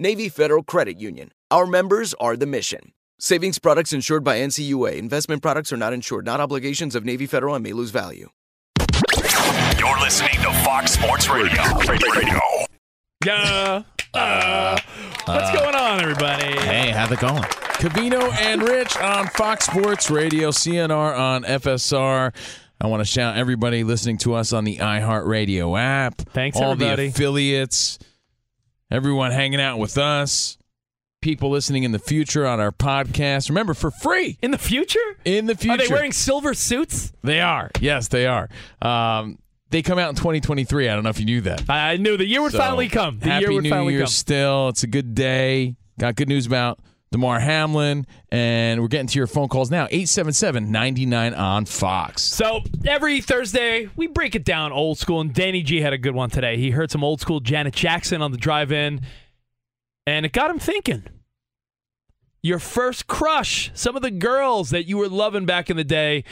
Navy Federal Credit Union. Our members are the mission. Savings products insured by NCUA. Investment products are not insured, not obligations of Navy Federal and may lose value. You're listening to Fox Sports Radio. Radio. Yeah. Uh, what's going on, everybody? Hey, how's it going? Covino and Rich on Fox Sports Radio, CNR on FSR. I want to shout everybody listening to us on the iHeartRadio app. Thanks, all everybody. the affiliates, everyone hanging out with us, people listening in the future on our podcast. Remember, for free In the future? in the future. Are they wearing silver suits? They are. Yes, they are. Um, they come out in 2023. I don't know if you knew that. I knew the year would So, finally come. The happy year would New finally Year come. still. It's a good day. Got good news about Damar Hamlin, and we're getting to your phone calls now. 877-99 on Fox. So every Thursday we break it down old school, and Danny G had a good one today. He heard some old school Janet Jackson on the drive-in, and it got him thinking. Your first crush, some of the girls that you were loving back in the day,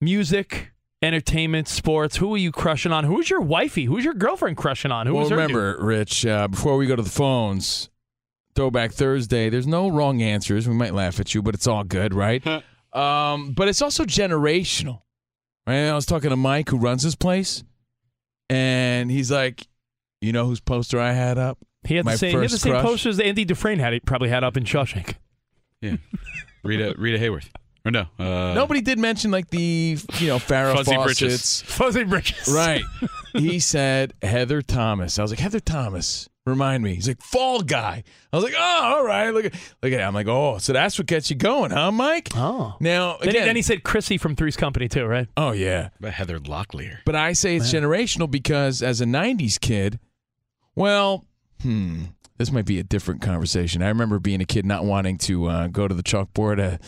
music, entertainment, sports. Who were you crushing on? Who was your wifey? Who was your girlfriend crushing on? Who well, was her dude? remember, Rich, uh, before we go to the phones, Throwback Thursday, there's no wrong answers. We might laugh at you, but it's all good, right? um, but it's also generational. Right? I was talking to Mike, who runs this place, and he's like, you know whose poster I had up? He had My the same, he had the same crush? posters that Andy Dufresne had. He probably had up in Shawshank. Yeah. Rita Rita Hayworth. Or no. Uh, Nobody did mention like the you know Farrah Fuzzy Fawcett's. britches. Fuzzy Bridges. Right. he said Heather Thomas. I was like Heather Thomas. Remind me. He's like Fall Guy. I was like, oh, all right. Look at look at. It. I'm like, oh, so that's what gets you going, huh, Mike? Oh. Now Then, he, then he said Chrissy from Three's Company too, right? oh yeah. But Heather Locklear. But I say it's generational because as a '90s kid, well, hmm, this might be a different conversation. I remember being a kid not wanting to uh, go to the chalkboard uh,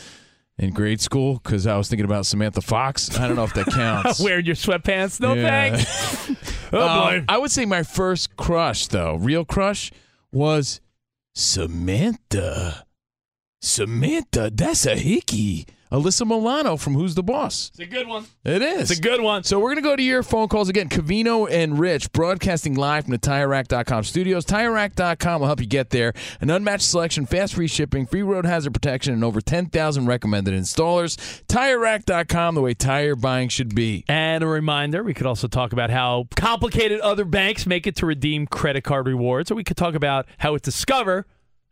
in grade school because I was thinking about Samantha Fox. I don't know if that counts. Wearing your sweatpants? No Yeah. thanks. oh Um, boy. I would say my first crush, though, real crush, was Samantha. Samantha, that's a hickey. Alyssa Milano from Who's the Boss. It's a good one. It is. It's a good one. So we're going to go to your phone calls again. Covino and Rich broadcasting live from the TireRack.com studios. TireRack.com will help you get there. An unmatched selection, fast free shipping, free road hazard protection, and over 10,000 recommended installers. TireRack.com, the way tire buying should be. And a reminder, we could also talk about how complicated other banks make it to redeem credit card rewards, or we could talk about how it's Discover,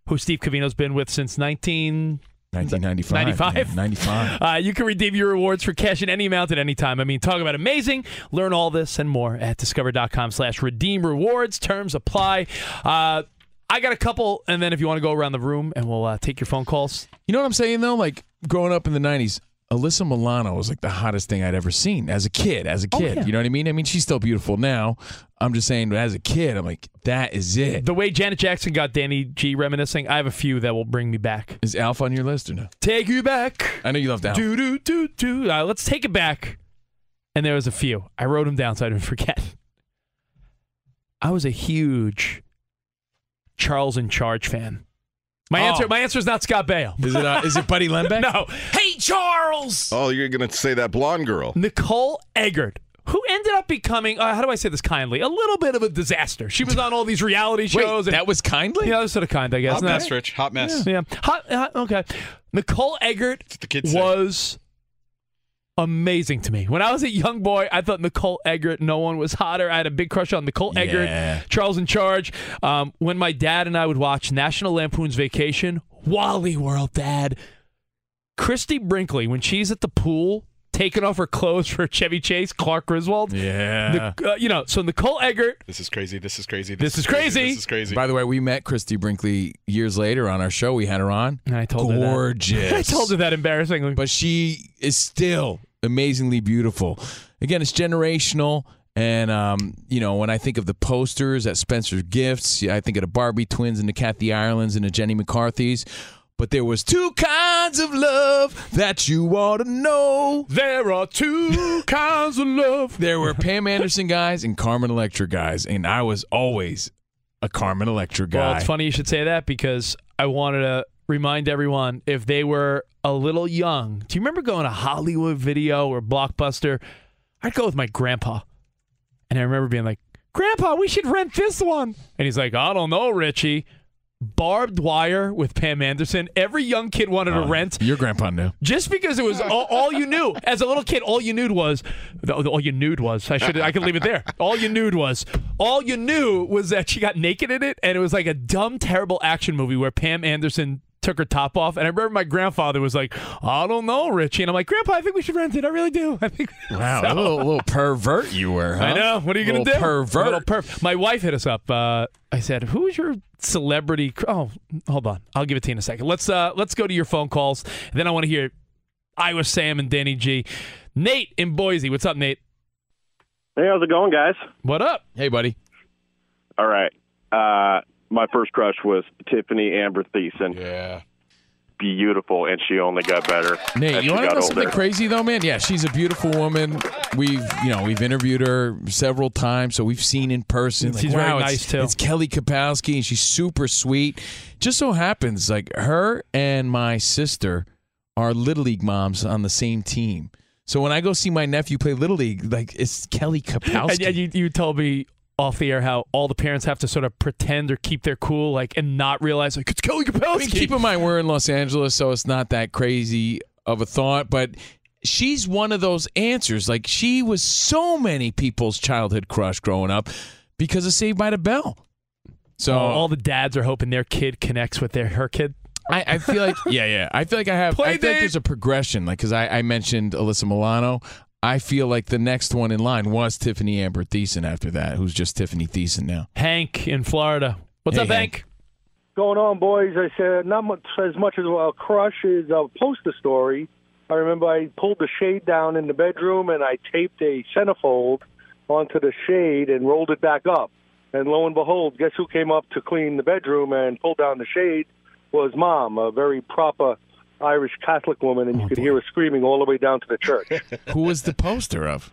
who Steve Covino's been with since 19 1995. 95? man, 95. Uh, you can redeem your rewards for cash in any amount at any time. I mean, talk about amazing. Learn all this and more at discover.com slash redeem rewards. Terms apply. Uh, I got a couple, and then if you want to go around the room and we'll uh, take your phone calls. You know what I'm saying, though? Like, growing up in the 90s, Alyssa Milano was like the hottest thing I'd ever seen as a kid. As a kid, yeah. you know what I mean? I mean, she's still beautiful now. I'm just saying, as a kid, I'm like, that is it. The way Janet Jackson got Danny G reminiscing, I have a few that will bring me back. Is Alf on your list or no? Take you back. I know you love Alf. Do, do, do, do. Uh, let's take it back. And there was a few. I wrote them down so I didn't forget. I was a huge Charles in Charge fan. My Oh. answer, my answer is not Scott Baio. Is it uh, is it Buddy Lembeck? no, hey Charles, Oh, you're gonna say that blonde girl? Nicole Eggert, who ended up becoming, uh, how do I say this kindly, a little bit of a disaster. She was on all these reality Wait, shows. and, that was kindly. yeah, that was sort of kind, I guess. Hot No. mess, Rich. Hot mess. Yeah, hot, hot, okay. Nicole Eggert the kids say. Was amazing to me. When I was a young boy, I thought Nicole Eggert, no one was hotter. I had a big crush on Nicole Yeah. Eggert, Charles in Charge. Um, when my dad and I would watch National Lampoon's Vacation, Wally World, Dad, Christie Brinkley, when she's at the pool taking off her clothes for Chevy Chase, Clark Griswold. Yeah. Nic- uh, you know, so Nicole Eggert, This is crazy. This is crazy. This is crazy. This is crazy. By the way, we met Christie Brinkley years later on our show. We had her on. and I told her that. Gorgeous. I told her that embarrassingly. but she is still amazingly beautiful. Again, it's generational. And, um, you know, when I think of the posters at Spencer's Gifts, I think of the Barbie twins and the Kathy Irelands and the Jenny McCarthy's. But there was two kinds of love that you ought to know. there are two kinds of love. There were Pam Anderson guys and Carmen Electra guys. And I was always a Carmen Electra guy. Well, it's funny you should say that because I wanted to remind everyone if they were a little young. Do you remember going to Hollywood Video or Blockbuster? I'd go with my grandpa. And I remember being like, Grandpa, we should rent this one. And he's like, I don't know, Richie. Barbed wire with Pam Anderson. Every young kid wanted to oh, rent Your grandpa knew. just because it was all, all you knew as a little kid. All you knew was all you knew was I should I could leave it there. All you knew was all you knew was that she got naked in it, and it was like a dumb, terrible action movie where Pam Anderson took her top off. And I remember my grandfather was like, "I don't know, Richie," and I'm like, "Grandpa, I think we should rent it. I really do. I think." Wow, So- a little, little pervert you were, huh? I know. What are you going to do? Pervert. Little perv. My wife hit us up. Uh, I said, "Who's your celebrity?" cr- Oh, hold on. I'll give it to you in a second. Let's uh, let's go to your phone calls. And then I want to hear Iowa Sam and Danny G. Nate in Boise. What's up, Nate? Hey, how's it going, guys? What up? Hey, buddy. All right. Uh, my first crush was Tiffany Amber Thiessen. Yeah. Beautiful, and she only got better. Nate, you want to got know something older. crazy though, man? Yeah, she's a beautiful woman. We've, you know, we've interviewed her several times, so we've seen in person. She's like, very wow, it's- nice, too. It's Kelly Kapowski, and she's super sweet. Just so happens, like her and my sister are little league moms on the same team. So when I go see my nephew play little league, like it's Kelly Kapowski. And, and you, you told me off the air how all the parents have to sort of pretend or keep their cool, like, and not realize like it's Kelly Kapowski. I mean, keep in mind we're in Los Angeles, so it's not that crazy of a thought, but she's one of those answers. Like she was so many people's childhood crush growing up because of Saved by the Bell. So all, all the dads are hoping their kid connects with their her kid. I, I feel like yeah, yeah. I feel like I have. Play I feel like there's a progression. Like because I, I mentioned Alyssa Milano. I feel like the next one in line was Tiffany Amber Thiessen. After that, who's just Tiffany Thiessen now. Hank in Florida. What's Hey, up, Hank. Hank? going on, boys? I said not much as much as a crush is a poster story. I remember I pulled the shade down in the bedroom and I taped a centerfold onto the shade and rolled it back up. And lo and behold, guess who came up to clean the bedroom and pulled down the shade? Was mom, a very proper Irish Catholic woman, and you could hear her screaming all the way down to the church. Who was the poster of?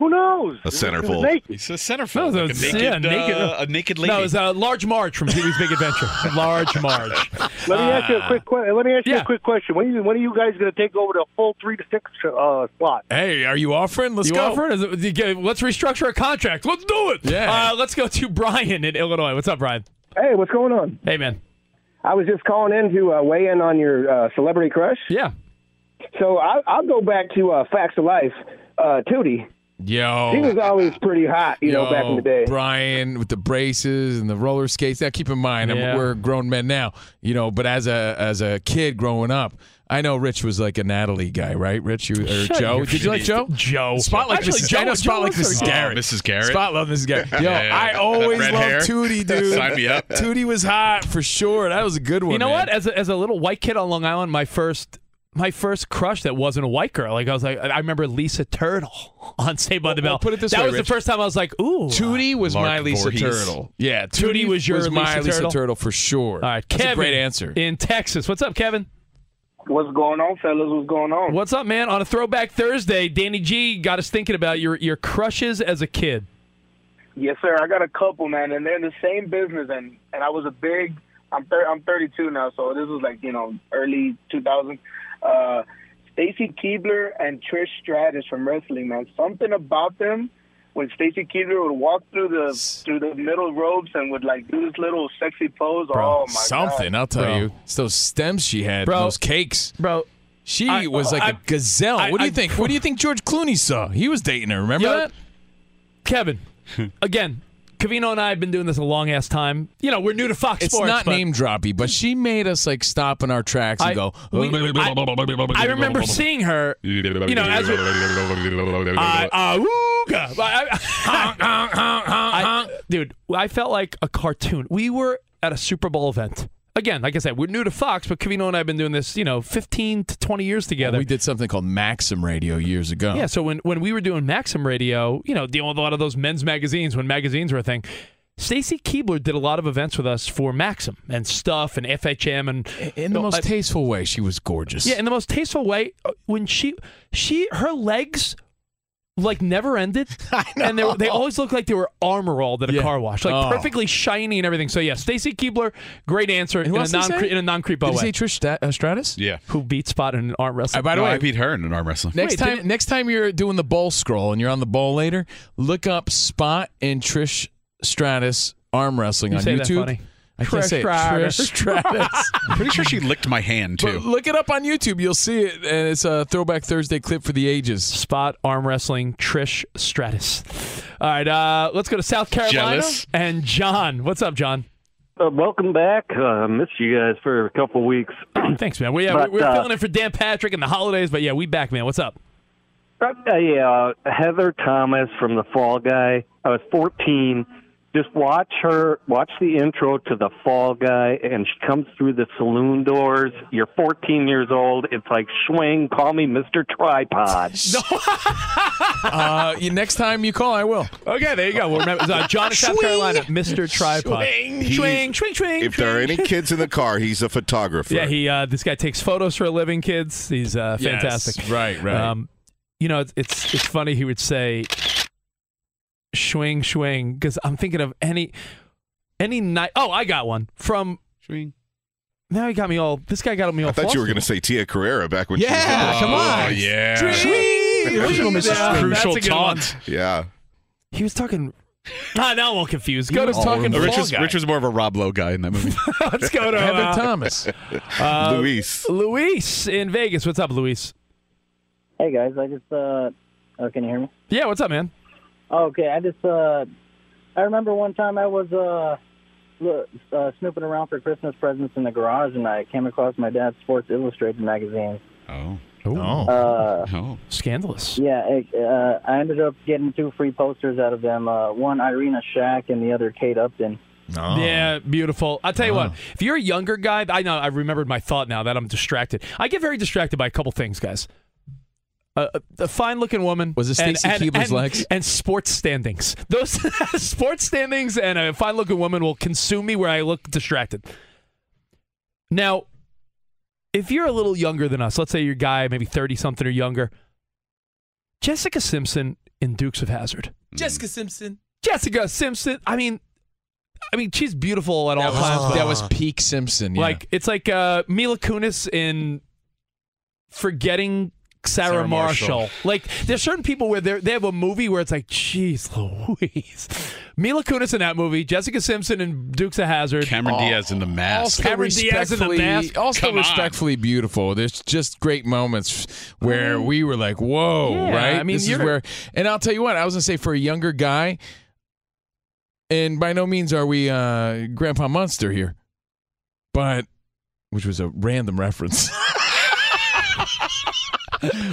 who knows? A centerfold. naked. He's a centerfold. No, like a it's- naked, yeah, naked- uh, a naked lady. No, it was a large Marge from Pee Wee's Big Adventure. large Marge. Let me ask you a quick que- Let me ask you a quick question. When are you, when are you guys going to take over the full three to six uh, slot? Hey, are you offering? Let's you go. offer it? Is it- you Let's restructure a contract. Let's do it. Yeah. Uh, let's go to Brian in Illinois. What's up, Brian? Hey, what's going on? Hey, man. I was just calling in to uh, weigh in on your uh, celebrity crush. Yeah. So I, I'll go back to uh, Facts of Life. Uh, Tootie. Yo. She was always pretty hot, you know, back in the day. Brian with the braces and the roller skates. Now, keep in mind, Yeah. we're grown men now, you know. But as a as a kid growing up, I know Rich was like a Natalie guy, right? Rich, you or Shut Joe? Did you like. Joe? Joe. Spot like Actually, Mrs. Joe- I know Joe Spot like was Mrs. pretty Garrett. Oh, Mrs. Garrett. Spot love Mrs. Garrett. Yo, Yeah, yeah, I always Red loved hair. Tootie, dude. Sign me up. Tootie was hot for sure. That was a good one. You know man. what? As a, as a little white kid on Long Island, my first my first crush that wasn't a white girl. Like I was like, I remember Lisa Turtle on Saved by the Well, Bell. put it this that way, was Rich. the first time I was like, ooh. Uh, Tootie was Lark my Lisa Voorhies. Turtle. Yeah, Tootie was your my Lisa Lisa Turtle? Turtle for sure. All right, That's Kevin. a great answer. In Texas. What's up, Kevin? What's going on, fellas? What's going on? What's up, man? On a throwback Thursday, Danny G got us thinking about your your crushes as a kid. Yes, sir. I got a couple, man, and they're in the same business, and and I was a big. I'm thir- I'm 32 now, so this was like you know early 2000s. Uh, Stacy Keibler and Trish Stratus from wrestling, man. Something about them. When Stacy Keibler would walk through the through the middle ropes and would like do this little sexy pose, oh my Something, god! I'll tell Bro. you. It's those stems she had, Bro. those cakes. Bro, She I- was like a I- gazelle. I- what do you I- think? What do you think George Clooney saw? He was dating her. Remember Yo, that? Kevin, again, Covino and I have been doing this a long ass time. You know, we're new to Fox It's Sports. not but name droppy, but she made us like stop in our tracks and go. we- I, I remember seeing her. You know, as we, I, awooga. I- I- dude, I felt like a cartoon. We were at a Super Bowl event. Again, like I said, we're new to Fox, but Covino and I have been doing this, you know, 15 to 20 years together. we did something called Maxim Radio years ago. Yeah, so when, when we were doing Maxim Radio, you know, dealing with a lot of those men's magazines when magazines were a thing, Stacy Keibler did a lot of events with us for Maxim and stuff and FHM and in the most I- tasteful way, she was gorgeous. yeah, in the most tasteful way. uh, When she she her legs like never ended, and they they always looked like they were armor rolled at a Yeah. car wash, like Oh. perfectly shiny and everything. So yeah, Stacy Keibler, great answer in a else did he non say? in a non creepo Did you way. say Trish Stat- uh, Stratus? Yeah. Who beat Spot in an arm wrestling? Uh, by the No, way, I beat her in an arm wrestling. Next Wait, time, didn't- next time you're doing the bowl scroll and you're on the bowl later, look up Spot and Trish Stratus arm wrestling You on say that YouTube. funny. I Trish say. Stratus. Trish Stratus. I'm pretty sure she licked my hand too. But look it up on YouTube. You'll see it, and it's a Throwback Thursday clip for the ages. Spot arm wrestling Trish Stratus. All right, uh, let's go to South Carolina Jealous? and John. What's up, John? Uh, welcome back. Uh, missed you guys for a couple of weeks. Thanks, man. We, yeah, But, we're uh, filling in for Dan Patrick and the holidays, but yeah, we back, man. What's up? Uh, yeah, Heather Thomas from The Fall Guy. I was 14. Just watch her, watch the intro to The Fall Guy, and she comes through the saloon doors. You're 14 years old. It's like, swing, call me Mr. Tripod. uh, you, next time you call, I will. Okay, there you go. We'll remember uh, John in South Carolina, Mr. Tripod. He- swing, swing, swing. If there are any kids in the car, he's a photographer. Yeah, he. Uh, this guy takes photos for a living. Kids, he's uh, Yes, fantastic. right, right. Um, you know, it's it's, it's funny. He would say, "Swing, swing," because I'm thinking of any any night. Oh, I got one from. Swing. Now he got me all. This guy got me all. I thought you were going to say Tia Carrere back when she Yeah, was come on. Oh, yeah. Swing. Original Mrs. Yeah, Crucial that's a good one. taunt. Yeah. He was talking. Ah, now I'm all confused. Go to talking Uh, Rich was, Guy. Rich was more of a Rob Lowe guy in that movie. Let's go to Heather uh, Thomas. uh, Luis. Luis in Vegas. What's up, Luis? Hey guys, I just uh, oh, can you hear me? Yeah, what's up, man? Oh, okay, I just uh, I remember one time I was uh, uh, snooping around for Christmas presents in the garage, and I came across my dad's Sports Illustrated magazine. Oh. Oh. Uh, Oh. Scandalous. yeah, it, uh, I ended up getting two free posters out of them. Uh, one Irina Shayk and the other Kate Upton. Oh. Yeah, beautiful. I'll tell you what. Oh. If you're a younger guy, I know I remembered my thought now that I'm distracted. I get very distracted by a couple things, guys. Uh, a fine looking woman. Was it and- Stacey and- Keibler's and- legs? And sports standings. Those sports standings and a fine looking woman will consume me where I look distracted. Now, if you're a little younger than us, let's say you're a guy, maybe 30 something or younger, Jessica Simpson in Dukes of Hazzard. Jessica Simpson. Jessica Simpson. I mean, I mean, she's beautiful at all That times. was, but that was peak Simpson. Yeah. like it's like uh, Mila Kunis in forgetting Sarah, Sarah Marshall. Marshall. Like there's certain people where they they have a movie where it's like, jeez, Louise. Mila Kunis in that movie, Jessica Simpson in Dukes of Hazzard. Cameron Diaz in the mask. also Cameron Diaz in the mask. also Come on. respectfully beautiful. There's just great moments where we were like, "Whoa!" Yeah, right? I mean, this is you're- where, and I'll tell you what, I was gonna say for a younger guy, and by no means are we uh, Grandpa Munster here, but which was a random reference.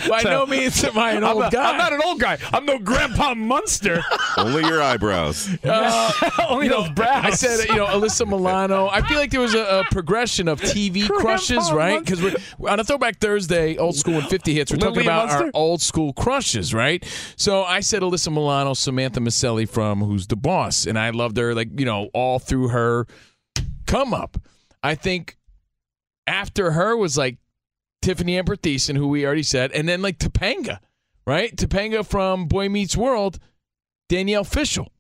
by So- no means am I an I'm old not- guy. I'm not an old guy. I'm no Grandpa Munster. Only your eyebrows. Uh, Only you know, those brows. I said, you know, Alyssa Milano. I feel like there was a, a progression of TV Grandpa crushes, right? Because we're on a Throwback Thursday, old school and 50 hits. We're talking Lily about our Munster? old school crushes, right? So I said Alyssa Milano, Samantha Micelli from Who's the Boss, and I loved her, like you know, all through her come up. I think after her was like Tiffany Amber Thiessen, who we already said, and then like Topanga, right? Topanga from Boy Meets World, Danielle Fishel.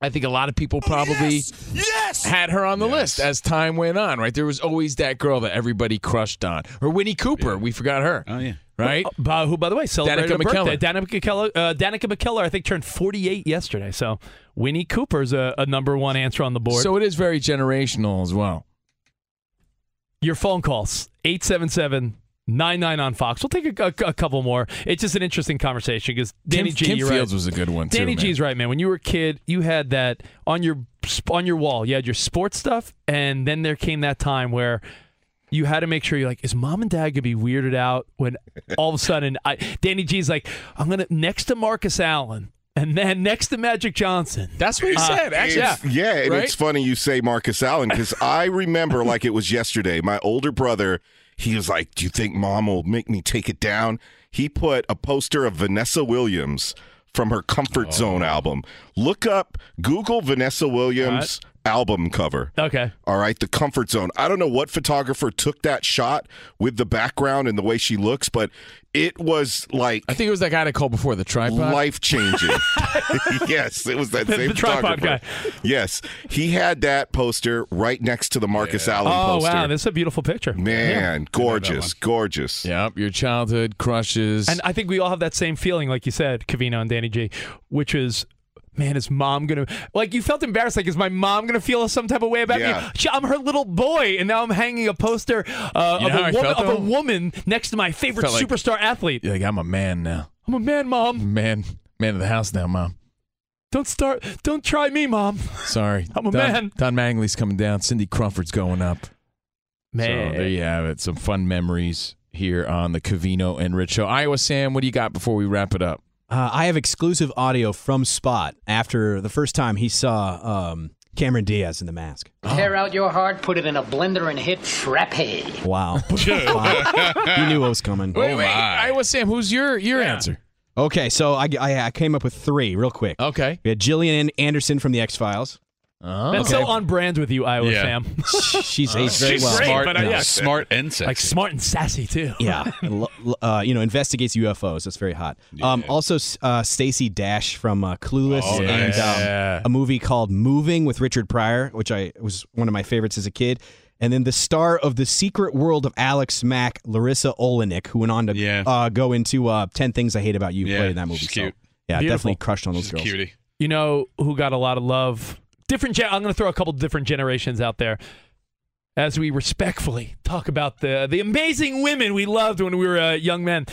I think a lot of people probably yes! had her on the list as time went on, right? There was always that girl that everybody crushed on. Or Winnie Cooper, we forgot her. Oh yeah. Right? Uh, who, by the way, celebrated Danica her birthday. McKellar. Danica McKellar, uh, Danica McKellar, I think, turned 48 yesterday. So Winnie Cooper's a, a number one answer on the board. So it is very generational as well. Your phone calls, 877 99 on Fox. We'll take a, a- a couple more. It's just an interesting conversation because Danny Kim, G, you're Fields right. was a good one too. Danny man. G's right, man. When you were a kid, you had that on your on your wall. You had your sports stuff, and then there came that time where you had to make sure you're like, is mom and dad gonna be weirded out when all of a sudden I, Danny G's like, I'm gonna next to Marcus Allen, and then next to Magic Johnson. That's what he uh, said. Actually, It's- yeah, and Right? it's funny you say Marcus Allen because I remember like it was yesterday. My older brother, he was like, "Do you think mom will make me take it down?" He put a poster of Vanessa Williams from her Comfort oh. Zone album. Look up, Google Vanessa Williams album cover. Okay. All right, the Comfort Zone. I don't know what photographer took that shot with the background and the way she looks, but it was like I think it was that guy that called before the tripod. life changing. yes, it was that The- same the tripod photographer. Yes, he had that poster right next to the Marcus Allen Oh poster. wow, this is a beautiful picture. Man, gorgeous, gorgeous. Yep, your childhood crushes. And I think we all have that same feeling, like you said, Covino and Danny G, which is, man, is mom gonna like? You felt embarrassed, like, is my mom gonna feel some type of way about Yeah. me? She- I'm her little boy, and now I'm hanging a poster uh, of, a woman, of a woman next to my favorite Felt like- superstar athlete. You're like, I'm a man now. I'm a man, mom. Man, man of the house now, mom. Don't start. Don't try me, mom. Sorry. I'm a Don, man. Don Mangley's coming down. Cindy Crawford's going up. Man. So there you have it. Some fun memories here on the Covino and Rich Show. Iowa Sam, what do you got before we wrap it up? Uh, I have exclusive audio from Spot after the first time he saw um, Cameron Diaz in the mask. Tear out your heart, put it in a blender, and hit frappe. Wow. Wow. you knew what was coming. Wait, wait. Iowa Sam, who's your your answer? Okay, so I, I, I came up with three real quick. Okay. We had Gillian Anderson from The X Files. Oh. That's so on brand with you, Iowa Yeah. Sam. She's aged very She's well. great, Smart, but, uh, yeah. smart and sexy. like smart and sassy too. Yeah, L- l- uh, you know, investigates UFOs. That's very hot. Um, also, uh, Stacy Dash from uh, Clueless, Oh, and nice. um, a movie called Moving with Richard Pryor, which I was one of my favorites as a kid. And then the star of the Secret World of Alex Mack, Larisa Oleynik, who went on to Yeah. uh, go into uh, Ten Things I Hate About You, Yeah, played in that movie. she's So, cute. yeah, Beautiful. definitely crushed on those She's girls. cutie. You know who got a lot of love? Different. Gen- I'm going to throw a couple different generations out there as we respectfully talk about the the amazing women we loved when we were uh, young men.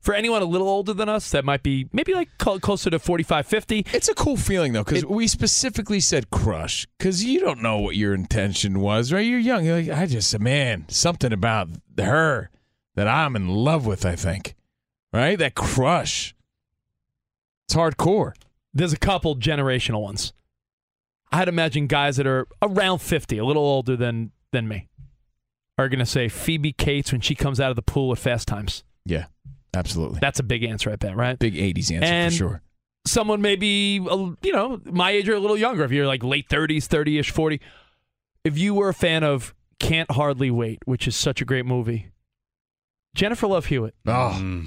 For anyone a little older than us, that might be maybe like closer to 45, 50. It's a cool feeling though, because we specifically said crush, because you don't know what your intention was, right? You're young. You're like, I just, a man, something about her that I'm in love with. I think, right? That crush. It's hardcore. There's a couple generational ones. I'd imagine guys that are around 50, a little older than than me, are going to say Phoebe Cates when she comes out of the pool at Fast Times. Yeah, absolutely. That's a big answer, I bet, right? Big '80s answer And- for sure. someone maybe you know my age or a little younger if you're like late 30s 30ish 40 if you were a fan of can't hardly wait which is such a great movie jennifer love hewitt Oh,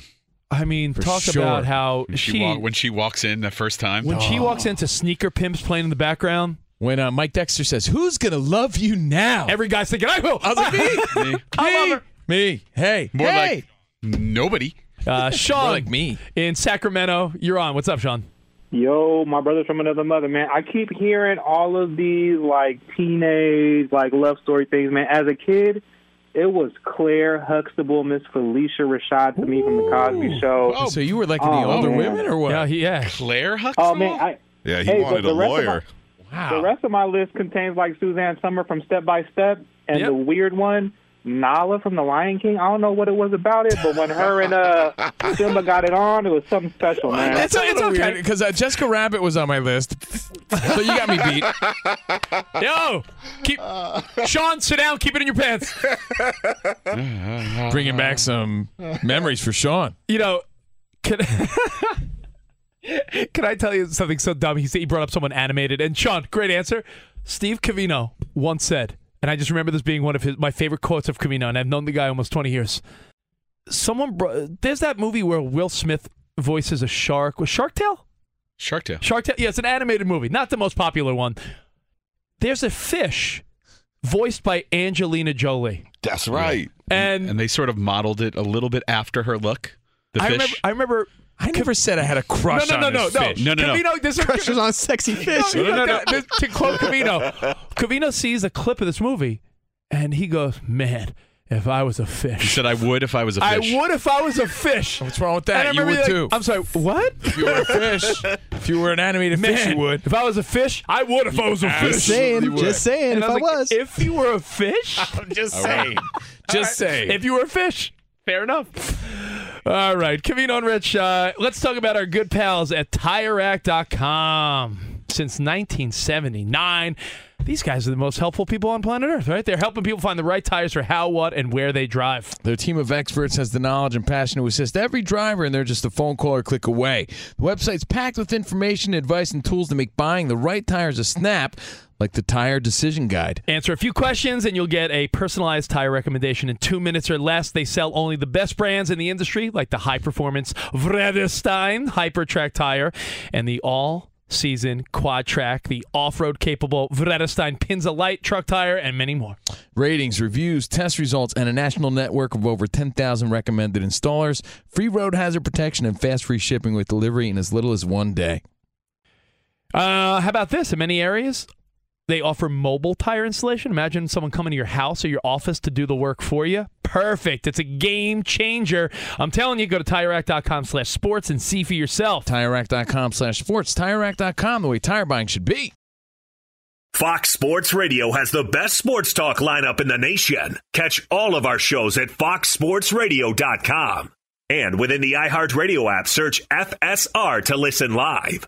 i mean For talk sure. about how When she, she walk, when she walks in the first time. when she walks into sneaker pimps playing in the background when uh, Mike Dexter says, "Who's gonna love you now?" every guy's thinking i will I was like, me, Me. i love her me, hey, More hey. like nobody. uh, sean like me. in sacramento you're on what's up sean Yo, my brother's from another mother, man. I keep hearing all of these like teenage like love story things, man. As a kid, it was Claire Huxtable, Miss Phylicia Rashad to me from the Cosby Show. Oh. So you were liking Oh, the older man. women, or what? yeah yeah Claire Huxtable? Oh man, I, Yeah, he Hey, wanted a the rest of lawyer. the rest of my list contains like Suzanne Somers from Step by Step, and Yep. the weird one, Nala from The Lion King. I don't know what it was about it, but when her and uh Simba got it on, it was something special, man. It's, it's okay because uh, Jessica Rabbit was on my list, so you got me beat. yo keep sean sit down keep it in your pants Bringing back some memories for Sean. you know, can can I tell you something so dumb? He said he brought up someone animated, and Sean, great answer. Steve Covino once said, and I just remember this being one of his my favorite quotes of Covino, and I've known the guy almost twenty years. Someone, bro- there's that movie where Will Smith voices a shark. Was Shark Tale? Shark Tale. Shark Tale. Yeah, it's an animated movie, not the most popular one. There's a fish voiced by Angelina Jolie. That's right. And and they sort of modeled it a little bit after her look. The I fish. remember. I remember. I never said I had a crush no, no, on no, this no, fish. No, no, no. Covino, this is Crushes on sexy fish. No, No, no, no. this- to quote Covino, Covino sees a clip of this movie, and he goes, "Man, if I was a fish. He said I would if I was a I fish. I would if I was a fish." What's wrong with And that? You would being too. I'm sorry. What? if you were a fish, if you were an animated Man, fish, you would. If I was a fish, I would if I was a fish. Just saying, would. just saying. And if I I was, like, was, if you were a fish, I'm just saying. Just saying. if you were a fish, fair enough. All right, Covino and Rich, uh, let's talk about our good pals at TireRack.com. Since 1979, these guys are the most helpful people on planet Earth, right? They're helping people find the right tires for how, what, and where they drive. Their team of experts has the knowledge and passion to assist every driver, and they're just a phone call or click away. The website's packed with information, advice, and tools to make buying the right tires a snap, like the Tire Decision Guide. Answer a few questions and you'll get a personalized tire recommendation in two minutes or less. They sell only the best brands in the industry, like the high performance Vredestein Hypertrac tire and the all season Quatrac, the off road capable Vredestein Pinza Light truck tire, and many more. Ratings, reviews, test results, and a national network of over 10,000 recommended installers, free road hazard protection, and fast free shipping with delivery in as little as one day. Uh, how about this? In many areas, they offer mobile tire installation. Imagine someone coming to your house or your office to do the work for you. Perfect. It's a game changer. I'm telling you, go to TireRack.com slash sports and see for yourself. TireRack.com slash sports. TireRack.com, the way tire buying should be. Fox Sports Radio has the best sports talk lineup in the nation. Catch all of our shows at foxsportsradio.com. And within the iHeartRadio app, search FSR to listen live.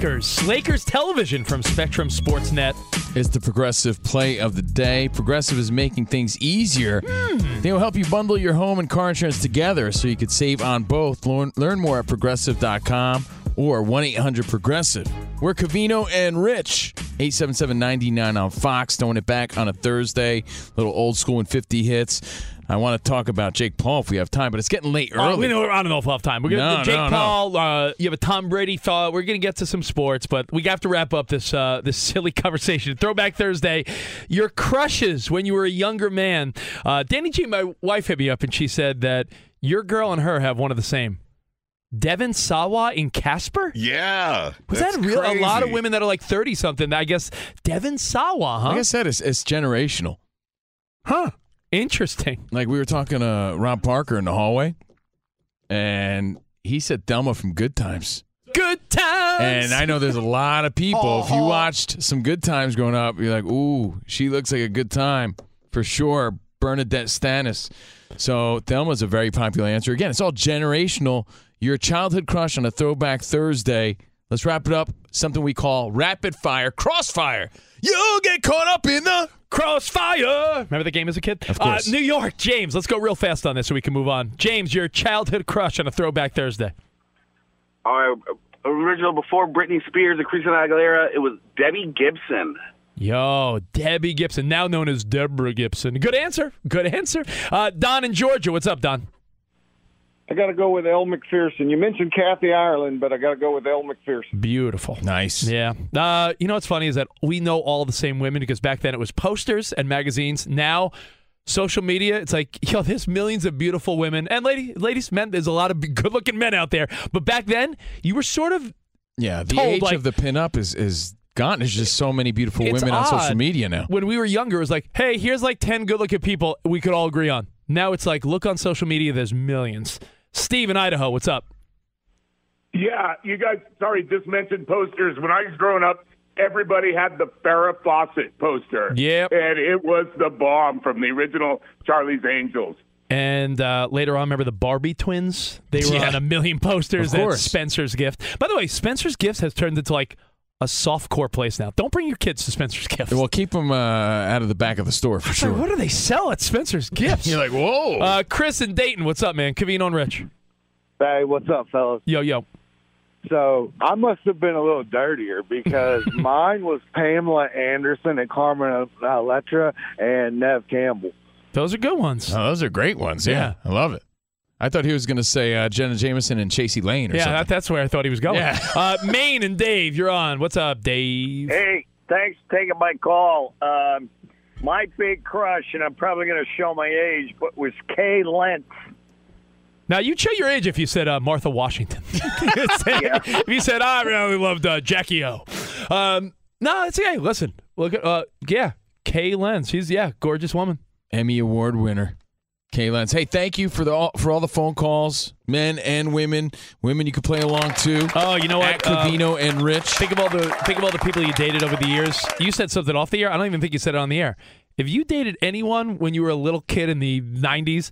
Lakers. Lakers television from Spectrum Sportsnet. Is the progressive play of the day. Progressive is making things easier. Hmm. They will help you bundle your home and car insurance together so you could save on both. Learn, learn more at progressive.com or 1 800 Progressive. We're Covino and Rich. 877-99 on Fox. Throwing it back on a Thursday. Little old school and 50 hits. I want to talk about Jake Paul if we have time, but it's getting late Uh, early. we know, I don't know if we'll have time. We're gonna No, Jake no, no. Paul. Uh, you have a Tom Brady thought. We're gonna get to some sports, but we have to wrap up this uh, this silly conversation. Throwback Thursday. Your crushes when you were a younger man. Uh, Danny G, my wife, hit me up and she said that your girl and her have one of the same. Devon Sawa in Casper. Yeah, Was that's that real? A lot of women that are like thirty something. I guess Devon Sawa, huh? Like I said, it's, it's generational. Huh. Interesting. Like we were talking to Rob Parker in the hallway, and he said Thelma from Good Times. Good times. And I know there's a lot of people. If you Oh. watched some Good Times growing up, you're like, ooh, she looks like a good time for sure. Bernadette Stanis. So Thelma's a very popular answer. Again, it's all generational. Your childhood crush on a Throwback Thursday. Let's wrap it up. Something we call rapid fire, crossfire. You'll get caught up in the Crossfire. Remember the game as a kid? Of course. Uh, New York, James. Let's go real fast on this so we can move on. James, your childhood crush on a Throwback Thursday. All right, original before Britney Spears and Christina Aguilera, it was Debbie Gibson. Yo, Debbie Gibson, now known as Deborah Gibson. Good answer. Good answer. Uh, Don in Georgia. What's up, Don? I got to go with Elle Macpherson. You mentioned Kathy Ireland, but I got to go with Elle Macpherson. Beautiful. Nice. Yeah. Uh, you know what's funny is that we know all the same women because back then it was posters and magazines. Now, social media, it's like, yo, there's millions of beautiful women. And lady, ladies, men, there's a lot of good looking men out there. But back then, you were sort of Yeah, the told, age like- of the pinup is is gone. There's just so many beautiful It's women on social media now. When we were younger, it was like, hey, here's like 10 good looking people we could all agree on. Now it's like, look on social media, there's millions. Steve in Idaho, what's up? Yeah, you guys, sorry, just mentioned posters. When I was growing up, everybody had the Farrah Fawcett poster. Yep. And it was the bomb from the original Charlie's Angels. And uh, later on, remember the Barbie twins? They were Yeah. on a million posters Of at course. Spencer's Gift. By the way, Spencer's Gift has turned into like a soft core place now. Don't bring your kids to Spencer's Gifts. Well, keep them uh, out of the back of the store for It's like, sure. what do they sell at Spencer's Gifts? You're like, whoa. Uh, Chris in Dayton, what's up, man? Covino and Rich. Hey, what's up, fellas? Yo, yo. So I must have been a little dirtier because mine was Pamela Anderson and Carmen Electra and Neve Campbell. Those are good ones. Oh, those are great ones. Yeah, I love it. I thought he was going to say uh, Jenna Jameson and Chasey Lane or Yeah, something. that, that's where I thought he was going. Yeah. uh, Maine and Dave, you're on. What's up, Dave? Hey, thanks for taking my call. Um, my big crush, and I'm probably going to show my age, but was Kay Lenz. Now you'd show your age if you said uh, Martha Washington. if you said I really loved uh, Jackie O. Um, no, it's okay. Listen, look at uh, yeah, Kay Lenz. She's yeah, gorgeous woman. Emmy Award winner, Kay Lenz. Hey, thank you for the all, for all the phone calls, men and women. Women, you can play along too. Oh, you know what? At Covino um, and Rich. Think of all the think of all the people you dated over the years. You said something off the air. I don't even think you said it on the air. If you dated anyone when you were a little kid in the '90s,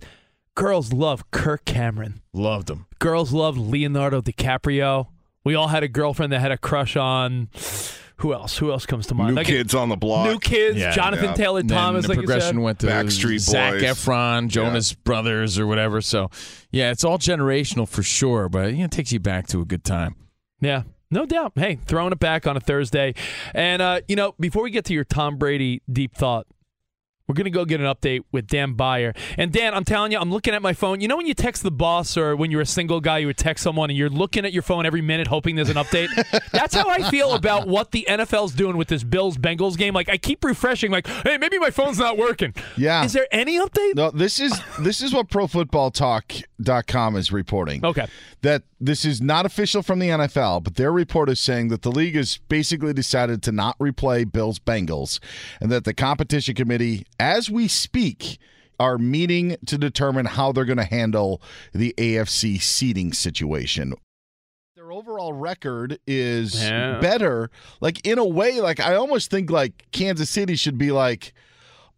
girls love Kirk Cameron. Loved him. Girls loved Leonardo DiCaprio. We all had a girlfriend that had a crush on. Who else? Who else comes to mind? New Like, Kids on the Block. New Kids. Yeah. Jonathan Yeah. Taylor And then Thomas. the like progression you said. went to Backstreet Zac Boys. Efron, Jonas Brothers, or whatever. So, yeah, it's all generational for sure, but you know, it takes you back to a good time. Yeah, no doubt. Hey, throwing it back on a Thursday. And, uh, you know, before we get to your Tom Brady deep thought, we're going to go get an update with Dan Beyer. And Dan, I'm telling you, I'm looking at my phone. You know when you text the boss or when you're a single guy, you would text someone and you're looking at your phone every minute hoping there's an update? That's how I feel about what the NFL's doing with this Bills Bengals game. Like, I keep refreshing, like, hey, maybe my phone's not working. Yeah. Is there any update? No, this is this is what ProFootballTalk.com is reporting. Okay. That this is not official from the NFL, but their report is saying that the league has basically decided to not replay Bills Bengals and that the competition committee, as we speak, are meeting to determine how they're going to handle the AFC seeding situation. Their overall record is Yeah. better. Like in a way, like I almost think like Kansas City should be like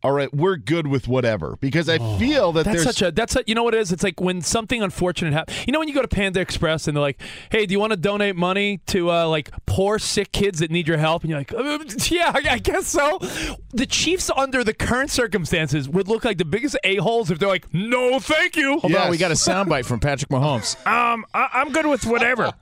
all right, we're good with whatever because I feel that That's such a that's a, you know what it is. It's like when something unfortunate happens. You know when you go to Panda Express and they're like, "Hey, do you want to donate money to uh, like poor sick kids that need your help?" And you're like, uh, "Yeah, I, I guess so." The Chiefs, under the current circumstances, would look like the biggest a holes if they're like, "No, thank you." Hold on, we got a soundbite from Patrick Mahomes. Um, I, I'm good with whatever.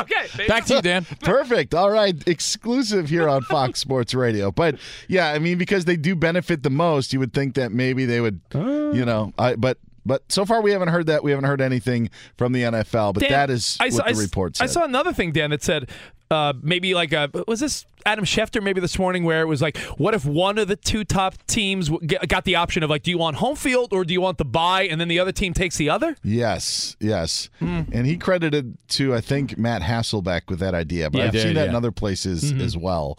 okay, Back to you, Dan. Perfect. All right. Exclusive here on Fox Sports Radio. But yeah, I mean, because they do benefit the most, you would think that maybe they would, you know, I, but. But so far, we haven't heard that. We haven't heard anything from the NFL. But Dan, that is I what saw, the report I saw another thing, Dan, that said uh, maybe like a was this Adam Schefter maybe this morning where it was like, what if one of the two top teams got the option of like, do you want home field or do you want the bye, and then the other team takes the other? Yes, yes. Hmm. And he credited to, I think, Matt Hasselbeck with that idea. But Yeah, I've he seen did, that in other places Mhm. as well.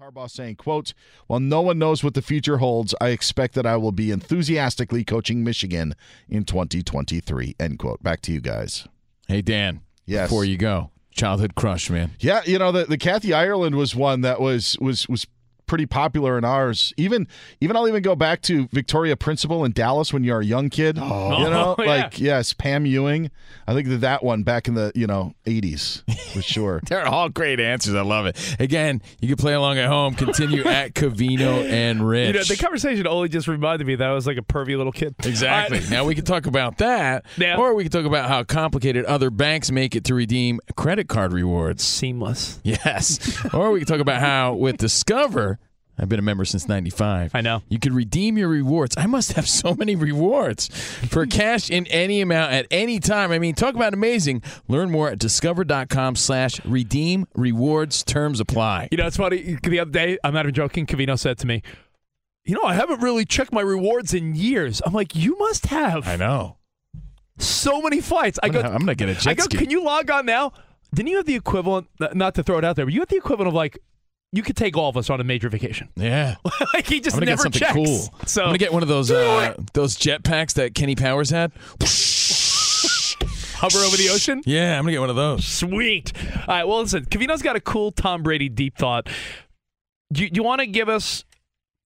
Harbaugh saying, quote, While no one knows what the future holds, I expect that I will be enthusiastically coaching Michigan in 2023. End quote. Back to you guys. Hey, Dan. Yes. Before you go, childhood crush, man. Yeah, you know the the Kathy Ireland was one that was was was pretty popular in ours. Even even I'll even go back to Victoria Principal in Dallas when you're a young kid. Oh. you know, Oh, yeah. like yes, Pam Ewing. I think that that one back in the you know 80s for sure. They're all great answers. I love it. Again, you can play along at home. Continue at Covino and Rich. You know, the conversation only just reminded me that I was like a pervy little kid. Exactly. I- now we can talk about that, Yeah. or we can talk about how complicated other banks make it to redeem credit card rewards. Seamless. Yes. or we can talk about how with Discover, I've been a member since '95. I know. You can redeem your rewards. I must have so many rewards for cash in any amount at any time. I mean, talk about amazing. Learn more at discover.com/slash redeem rewards. Terms apply. You know, it's funny. The other day, I'm not even joking. Covino said to me, "You know, I haven't really checked my rewards in years." I'm like, "You must have." I know. So many flights. I I'm go. gonna- I'm gonna get a jet I go. ski. Can you log on now? Didn't you have the equivalent? Not to throw it out there, but you have the equivalent of like, you could take all of us on a major vacation. Yeah. like he just I'm gonna never get something checks. cool. So I'm gonna get one of those uh, those jetpacks that Kenny Powers had. hover over the ocean. Yeah, I'm gonna get one of those. Sweet. All right. Well, listen. Covino's got a cool Tom Brady deep thought. Do you, you want to give us?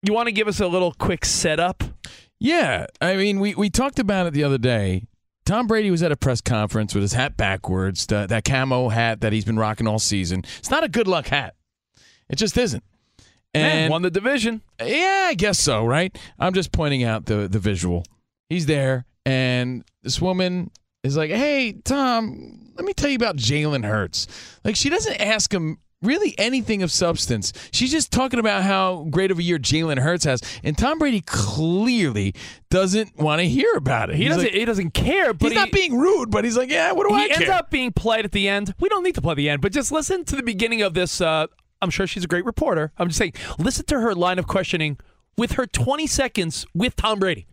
You want to give us a little quick setup? Yeah, I mean, we we talked about it the other day. Tom Brady was at a press conference with his hat backwards, the, that camo hat that he's been rocking all season. It's not a good luck hat. It just isn't. Man, And won the division. yeah, I guess so, right? I'm just pointing out the the visual. He's there, and this woman is like, "Hey, Tom, let me tell you about Jalen Hurts." Like, she doesn't ask him really anything of substance. She's just talking about how great of a year Jalen Hurts has, and Tom Brady clearly doesn't want to hear about it. He He's doesn't. like- he doesn't care. But he's he, not being rude, but he's like, "Yeah, what do I? he ends care?" up being polite at the end. We don't need to play the end, but just listen to the beginning of this. Uh, I'm sure she's a great reporter. I'm just saying, listen to her line of questioning with her 20 seconds with Tom Brady.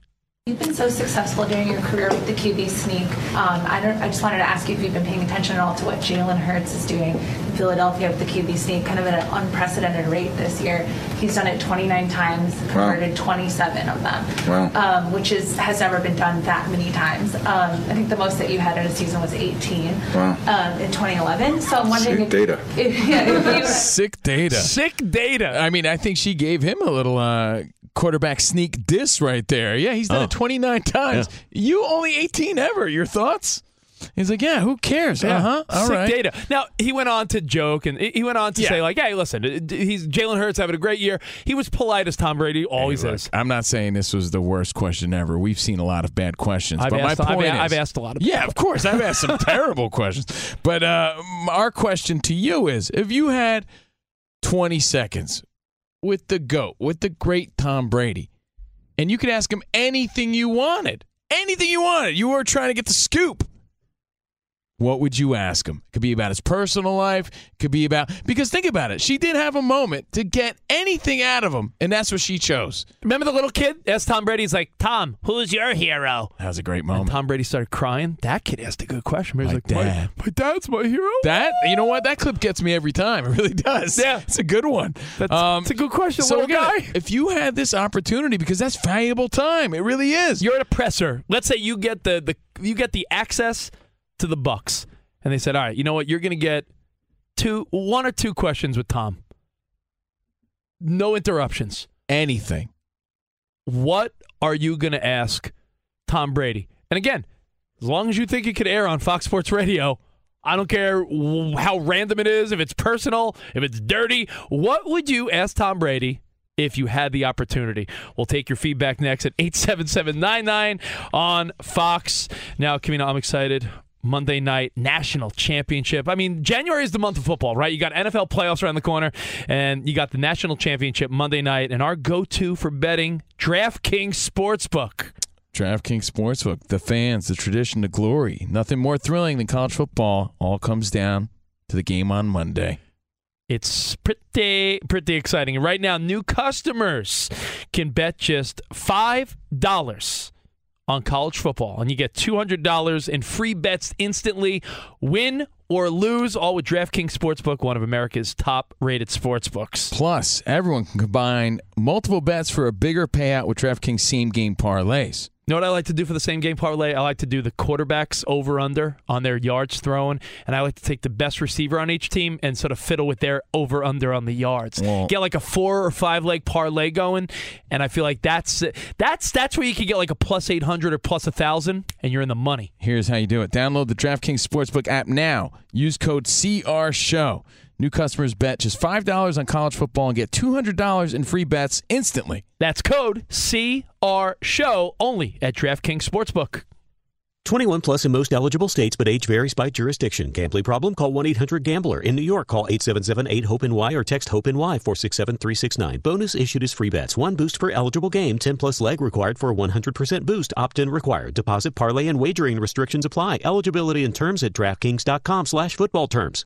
You've been so successful during your career with the QB sneak. Um, I don't. I just wanted to ask you if you've been paying attention at all to what Jalen Hurts is doing in Philadelphia with the QB sneak, kind of at an unprecedented rate this year. He's done it 29 times, converted 27 of them, Wow. um, which is has never been done that many times. Um, I think the most that you had in a season was 18 Wow. um, in 2011. So I'm wondering Sick if, data. If, yeah, if you, Sick data. Sick data. I mean, I think she gave him a little uh, quarterback sneak diss right there. Yeah, he's done Oh. it 29 times. You only 18 ever. Your thoughts? He's like, yeah, who cares? Yeah. Uh huh. All Sick right. data. Now he went on to joke and he went on to Yeah. say like, "Hey, listen, he's Jalen Hurts having a great year. He was polite as Tom Brady always Look, is." I'm not saying this was the worst question ever. We've seen a lot of bad questions. I've but asked- my I've point is, I've asked a lot of Yeah, of course. I've asked some terrible questions. But uh, our question to you is: If you had 20 seconds with the goat, with the great Tom Brady, and you could ask him anything you wanted, anything you wanted, you were trying to get the scoop. What would you ask him? It Could be about his personal life. it Could be about because think about it. She did have a moment to get anything out of him, and that's what she chose. Remember the little kid asked Tom Brady? He's like, "Tom, who's your hero?" That was a great And moment. Tom Brady started crying. That kid asked a good question. He's like, my, my dad's my hero." That you know what that clip gets me every time. It really does. Yeah. it's a good one. That's, Um, that's a good question, so little again, guy. if you had this opportunity, because that's valuable time, it really is. You're an oppressor. Let's say you get the, the you get the access to the Bucks, and they said, "All right, you know what? You're going to get two, one or two questions with Tom. No interruptions. Anything. what are you going to ask Tom Brady? And again, as long as you think it could air on Fox Sports Radio, I don't care how random it is, if it's personal, if it's dirty. What would you ask Tom Brady if you had the opportunity? We'll take your feedback next at 87799 on Fox. Now, Covino, I'm excited. Monday night national championship. I mean, January is the month of football, right? You got NFL playoffs around the corner, and you got the national championship Monday night. And our go to for betting, DraftKings Sportsbook. DraftKings Sportsbook, the fans, the tradition, the glory. Nothing more thrilling than college football. All comes down to the game on Monday. It's pretty pretty exciting. And right now, new customers can bet just five dollars on college football, and you get two hundred dollars in free bets instantly. Win or lose, all with DraftKings Sportsbook, one of America's top-rated sportsbooks. Plus, everyone can combine multiple bets for a bigger payout with DraftKings same game parlays. You know what I like to do for the same game parlay? I like to do the quarterbacks over under on their yards thrown, and I like to take the best receiver on each team and sort of fiddle with their over under on the yards. Well- get like a four or five leg parlay going, and I feel like that's that's that's where you can get like a plus eight hundred or plus a thousand, and you're in the money. Here's how you do it. Download the DraftKings Sportsbook app now. Use code CR Show. New customers bet just $5 on college football and get $200 in free bets instantly. That's code CR Show only at DraftKings Sportsbook. 21 plus in most eligible states, but age varies by jurisdiction. Gambling problem? Call 1 800 Gambler. In New York, call 877 8 HOPE NY or text HOPE NY 467 369. Bonus issued as free bets. One boost per eligible game. 10 plus leg required for 100% boost. Opt in required. Deposit, parlay, and wagering restrictions apply. Eligibility and terms at DraftKings.com slash football terms.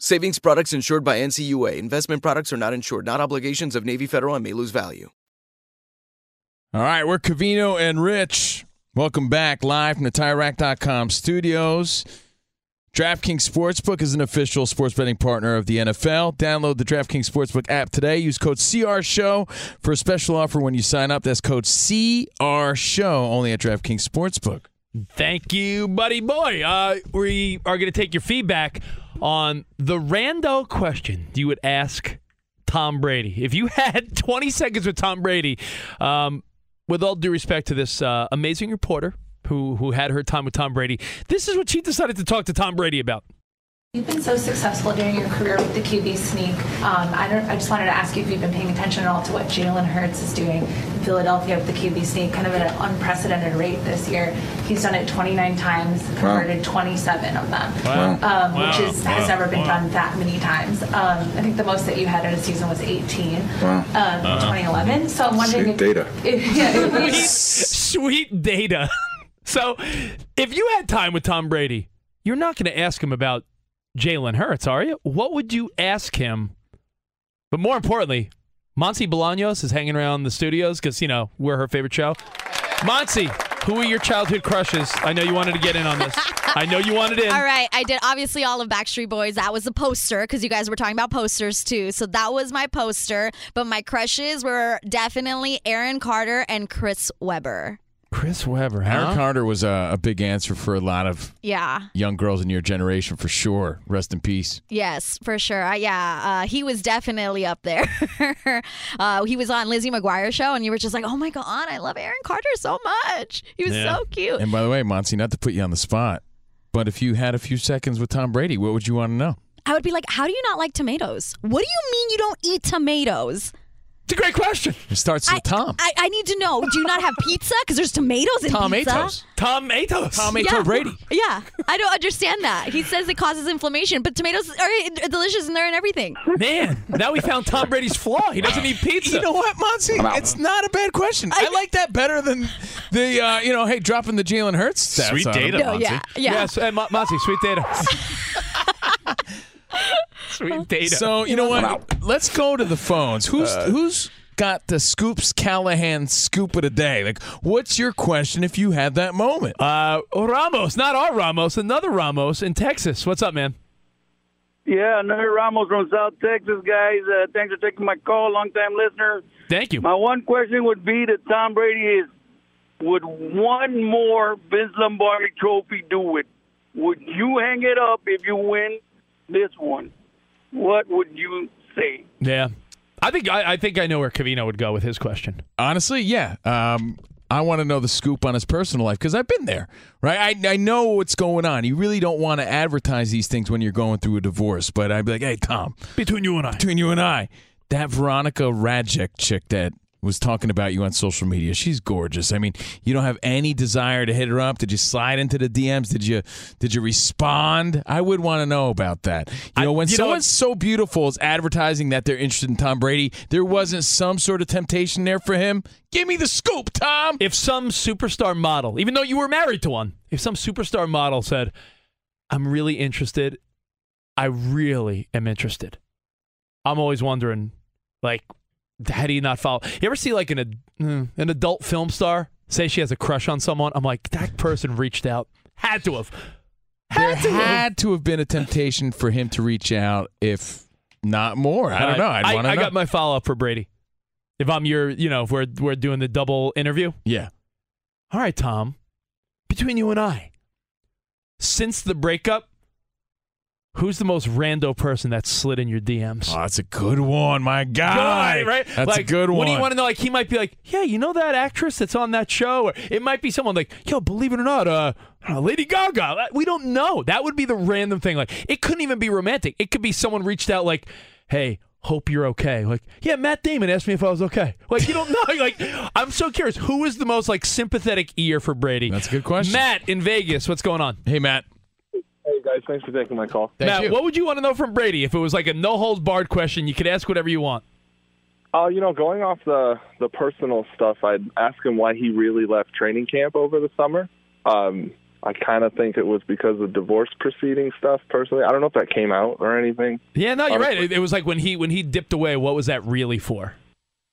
Savings products insured by NCUA. Investment products are not insured, not obligations of Navy Federal and may lose value. All right, we're Covino and Rich. Welcome back live from the TireRack.com studios. DraftKings Sportsbook is an official sports betting partner of the NFL. Download the DraftKings Sportsbook app today. Use code CR Show for a special offer when you sign up. That's code CR Show only at DraftKings Sportsbook. Thank you, buddy boy. Uh, we are going to take your feedback on the rando question you would ask Tom Brady. If you had 20 seconds with Tom Brady, um, with all due respect to this uh, amazing reporter who who had her time with Tom Brady, this is what she decided to talk to Tom Brady about. You've been so successful during your career with the QB sneak. Um, I, don't, I just wanted to ask you if you've been paying attention at all to what Jalen Hurts is doing in Philadelphia with the QB sneak, kind of at an unprecedented rate this year. He's done it 29 times, converted 27 of them, Wow. um, Wow. which is, has never been Wow. done that many times. Um, I think the most that you had in a season was 18 Wow. um, in Uh-huh. 2011. So I'm wondering Sweet if, data. if- yeah, if Sweet data. so, if you had time with Tom Brady, you're not going to ask him about Jalen Hurts, are you? What would you ask him? But more importantly, Monty Bolaños is hanging around the studios because, you know, we're her favorite show. Monty, who are your childhood crushes? I know you wanted to get in on this. I know you wanted in. All right, I did obviously all of Backstreet Boys. That was the poster because you guys were talking about posters too. So that was my poster. But my crushes were definitely Aaron Carter and Chris Webber. Chris Webber, huh? Aaron Carter was a, a big answer for a lot of Yeah. young girls in your generation, for sure. Rest in peace. Yes, for sure. Uh, yeah, uh, he was definitely up there. uh, he was on Lizzie McGuire show, and you were just like, "Oh my god, I love Aaron Carter so much. He was Yeah. so cute." And by the way, Monty, not to put you on the spot, but if you had a few seconds with Tom Brady, what would you want to know? I would be like, "How do you not like tomatoes? What do you mean you don't eat tomatoes?" It's a great question. It starts with Tom. I, I need to know. Do you not have pizza? Because there's tomatoes in Tom pizza. Atos. Tom Atos. Tom Yeah. Brady. Yeah, I don't understand that. He says it causes inflammation, but tomatoes are delicious and they're in everything. Man, now we found Tom Brady's flaw. He doesn't eat pizza. You know what, Monty? It's not a bad question. I, like that better than the, uh, you know, hey, dropping the Jalen Hurts stats Sweet on him. data, No, Monty. yeah, yeah. Yes, and Mo- Monty, sweet data. sweet data. So you know what? Let's go to the phones. Who's Uh, who's got the scoops Callahan scoop of the day? Like, what's your question if you had that moment? Uh, Ramos, not our Ramos, another Ramos in Texas. What's up, man? Yeah, another Ramos from South Texas, guys. Uh, thanks for taking my call, long time listener. Thank you. My one question would be to Tom Brady is, would one more Vince Lombardi trophy do it? Would you hang it up if you win this one? What would you say? Yeah, I think I, I think I know where Covino would go with his question. Honestly, yeah. Um, I want to know the scoop on his personal life because I've been there, right? I, I know what's going on. You really don't want to advertise these things when you're going through a divorce, but I'd be like, hey, Tom, between you and I, between you and I, that Veronika Rajek chick that was talking about you on social media, she's gorgeous. I mean, you don't have any desire to hit her up. Did you slide into the DMs? Did you did you respond? I would want to know about that. You know, when you know someone's so beautiful is advertising that they're interested in Tom Brady, there wasn't some sort of temptation there for him. Give me the scoop, Tom. If some superstar model, even though you were married to one, if some superstar model said, "I'm really interested," I really am interested. I'm always wondering, like, how do you not follow? You ever see like an ad- mm, an adult film star say she has a crush on someone? I'm like, that person reached out, had to have. There had to have been a temptation for him to reach out, if not more. I don't know. I'd I, want to I got my follow up for Brady. If I'm your, you know, if we're we're doing the double interview. Yeah. All right, Tom. Between you and I, since the breakup, who's the most rando person that slid in your DMs? Oh, that's a good one, my guy. Good, right? That's like, a good one. What do you want to know? Like, he might be like, yeah, you know that actress that's on that show? Or it might be someone like, yo, believe it or not, uh, uh, Lady Gaga. We don't know. That would be the random thing. Like, it couldn't even be romantic. It could be someone reached out like, hey, hope you're okay. Like, yeah, Matt Damon asked me if I was okay. Like, you don't know. like, I'm so curious. Who is the most like sympathetic ear for Brady? That's a good question. Matt in Vegas. What's going on? Hey, Matt. Hey guys, thanks for taking my call. Matt, what would you want to know from Brady if it was like a no holds barred question? You could ask whatever you want. Uh, you know, going off the the personal stuff, I'd ask him why he really left training camp over the summer. Um, I kind of think it was because of divorce proceeding stuff. Personally, I don't know if that came out or anything. Yeah, no, you're Honestly. right. It, it was like when he when he dipped away. What was that really for?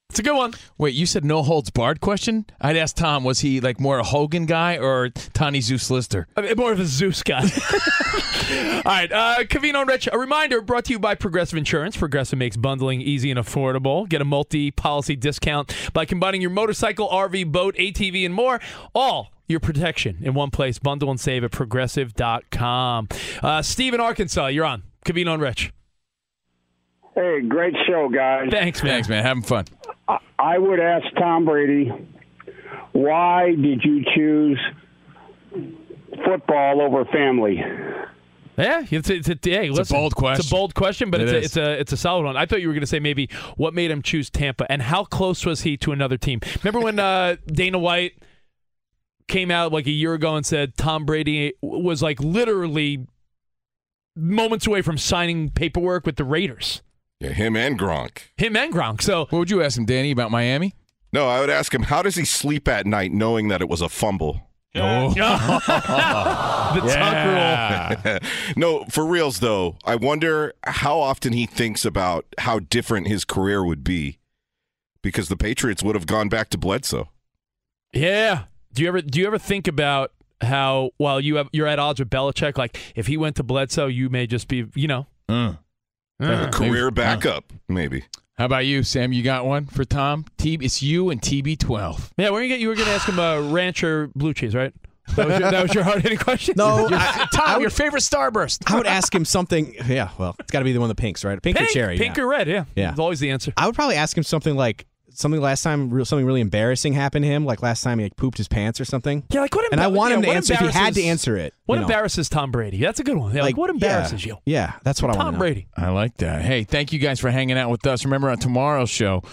It's a good one. Wait, you said no holds barred question? I'd ask Tom, was he like more a Hogan guy or Tiny Zeus Lister? I mean, more of a Zeus guy. All right, uh, Covino and Rich. A reminder brought to you by Progressive Insurance. Progressive makes bundling easy and affordable. Get a multi-policy discount by combining your motorcycle, RV, boat, ATV, and more. All your protection in one place. Bundle and save at progressive.com. Uh, Steve in Arkansas, you're on. Covino and Rich. Hey, great show, guys. Thanks, man. Thanks, man. Having fun. I, I would ask Tom Brady, why did you choose football over family? Yeah, it's, it's, it's, hey, It's a listen, bold It's a question. bold question, but It it's a, it's a it's a solid one. I thought you were going to say maybe what made him choose Tampa and how close was he to another team? Remember when uh, Dana White came out like a year ago and said Tom Brady was like literally moments away from signing paperwork with the Raiders. Yeah, him and Gronk. Him and Gronk. So what would you ask him, Danny, about Miami? No, I would ask him, how does he sleep at night knowing that it was a fumble? Oh. the tuck rule. no, for reals though, I wonder how often he thinks about how different his career would be because the Patriots would have gone back to Bledsoe. Yeah. Do you ever do you ever think about how while you have you're at odds with Belichick, like if he went to Bledsoe, you may just be you know Uh. Uh. Career backup, maybe. How about you, Sam? You got one for Tom? T- it's you and TB12. Yeah, where you get you were going to ask him uh, rancher blue cheese, right? That was your, that was your hard hitting question. No, Your- I- Tom, I would- your favorite starburst. I would ask him something. Yeah, well, it's got to be the one of the pinks, right? Pink, Pink, or cherry? pink yeah. or red? Yeah, Yeah. It's always the answer. I would probably ask him something like something last time, real- something really embarrassing happened to him, like last time he like, pooped his pants or something. Yeah, like what? And I embar- want him yeah, to answer if he had to answer it. What you know. embarrasses Tom Brady? That's a good one. Yeah, like, what embarrasses yeah. you? Yeah, that's what I want Tom to know. Brady. I like that. Hey, thank you guys for hanging out with us. Remember on tomorrow's show,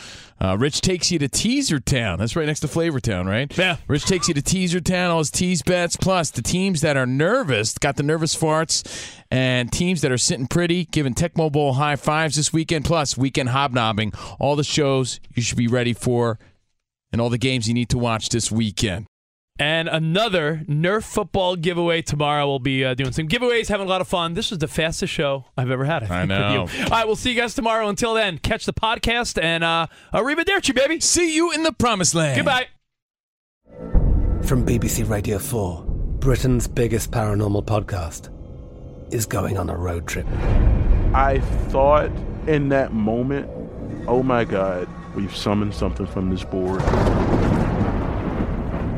uh, Rich takes you to Teaser Town. That's right next to Flavor Town, right? Yeah. Rich takes you to Teaser Town, all his tease bets, plus the teams that are nervous, got the nervous farts, and teams that are sitting pretty, giving Tecmo Bowl high fives this weekend, plus weekend hobnobbing. All the shows you should be ready for, and all the games you need to watch this weekend. And another Nerf football giveaway tomorrow. We'll be uh, doing some giveaways, having a lot of fun. This is the fastest show I've ever had. I, think, know. All right, we'll see you guys tomorrow. Until then, catch the podcast and uh, arrivederci, baby. See you in the promised land. Goodbye. From BBC Radio 4, Britain's biggest paranormal podcast is going on a road trip. I thought in that moment, oh my God, we've summoned something from this board.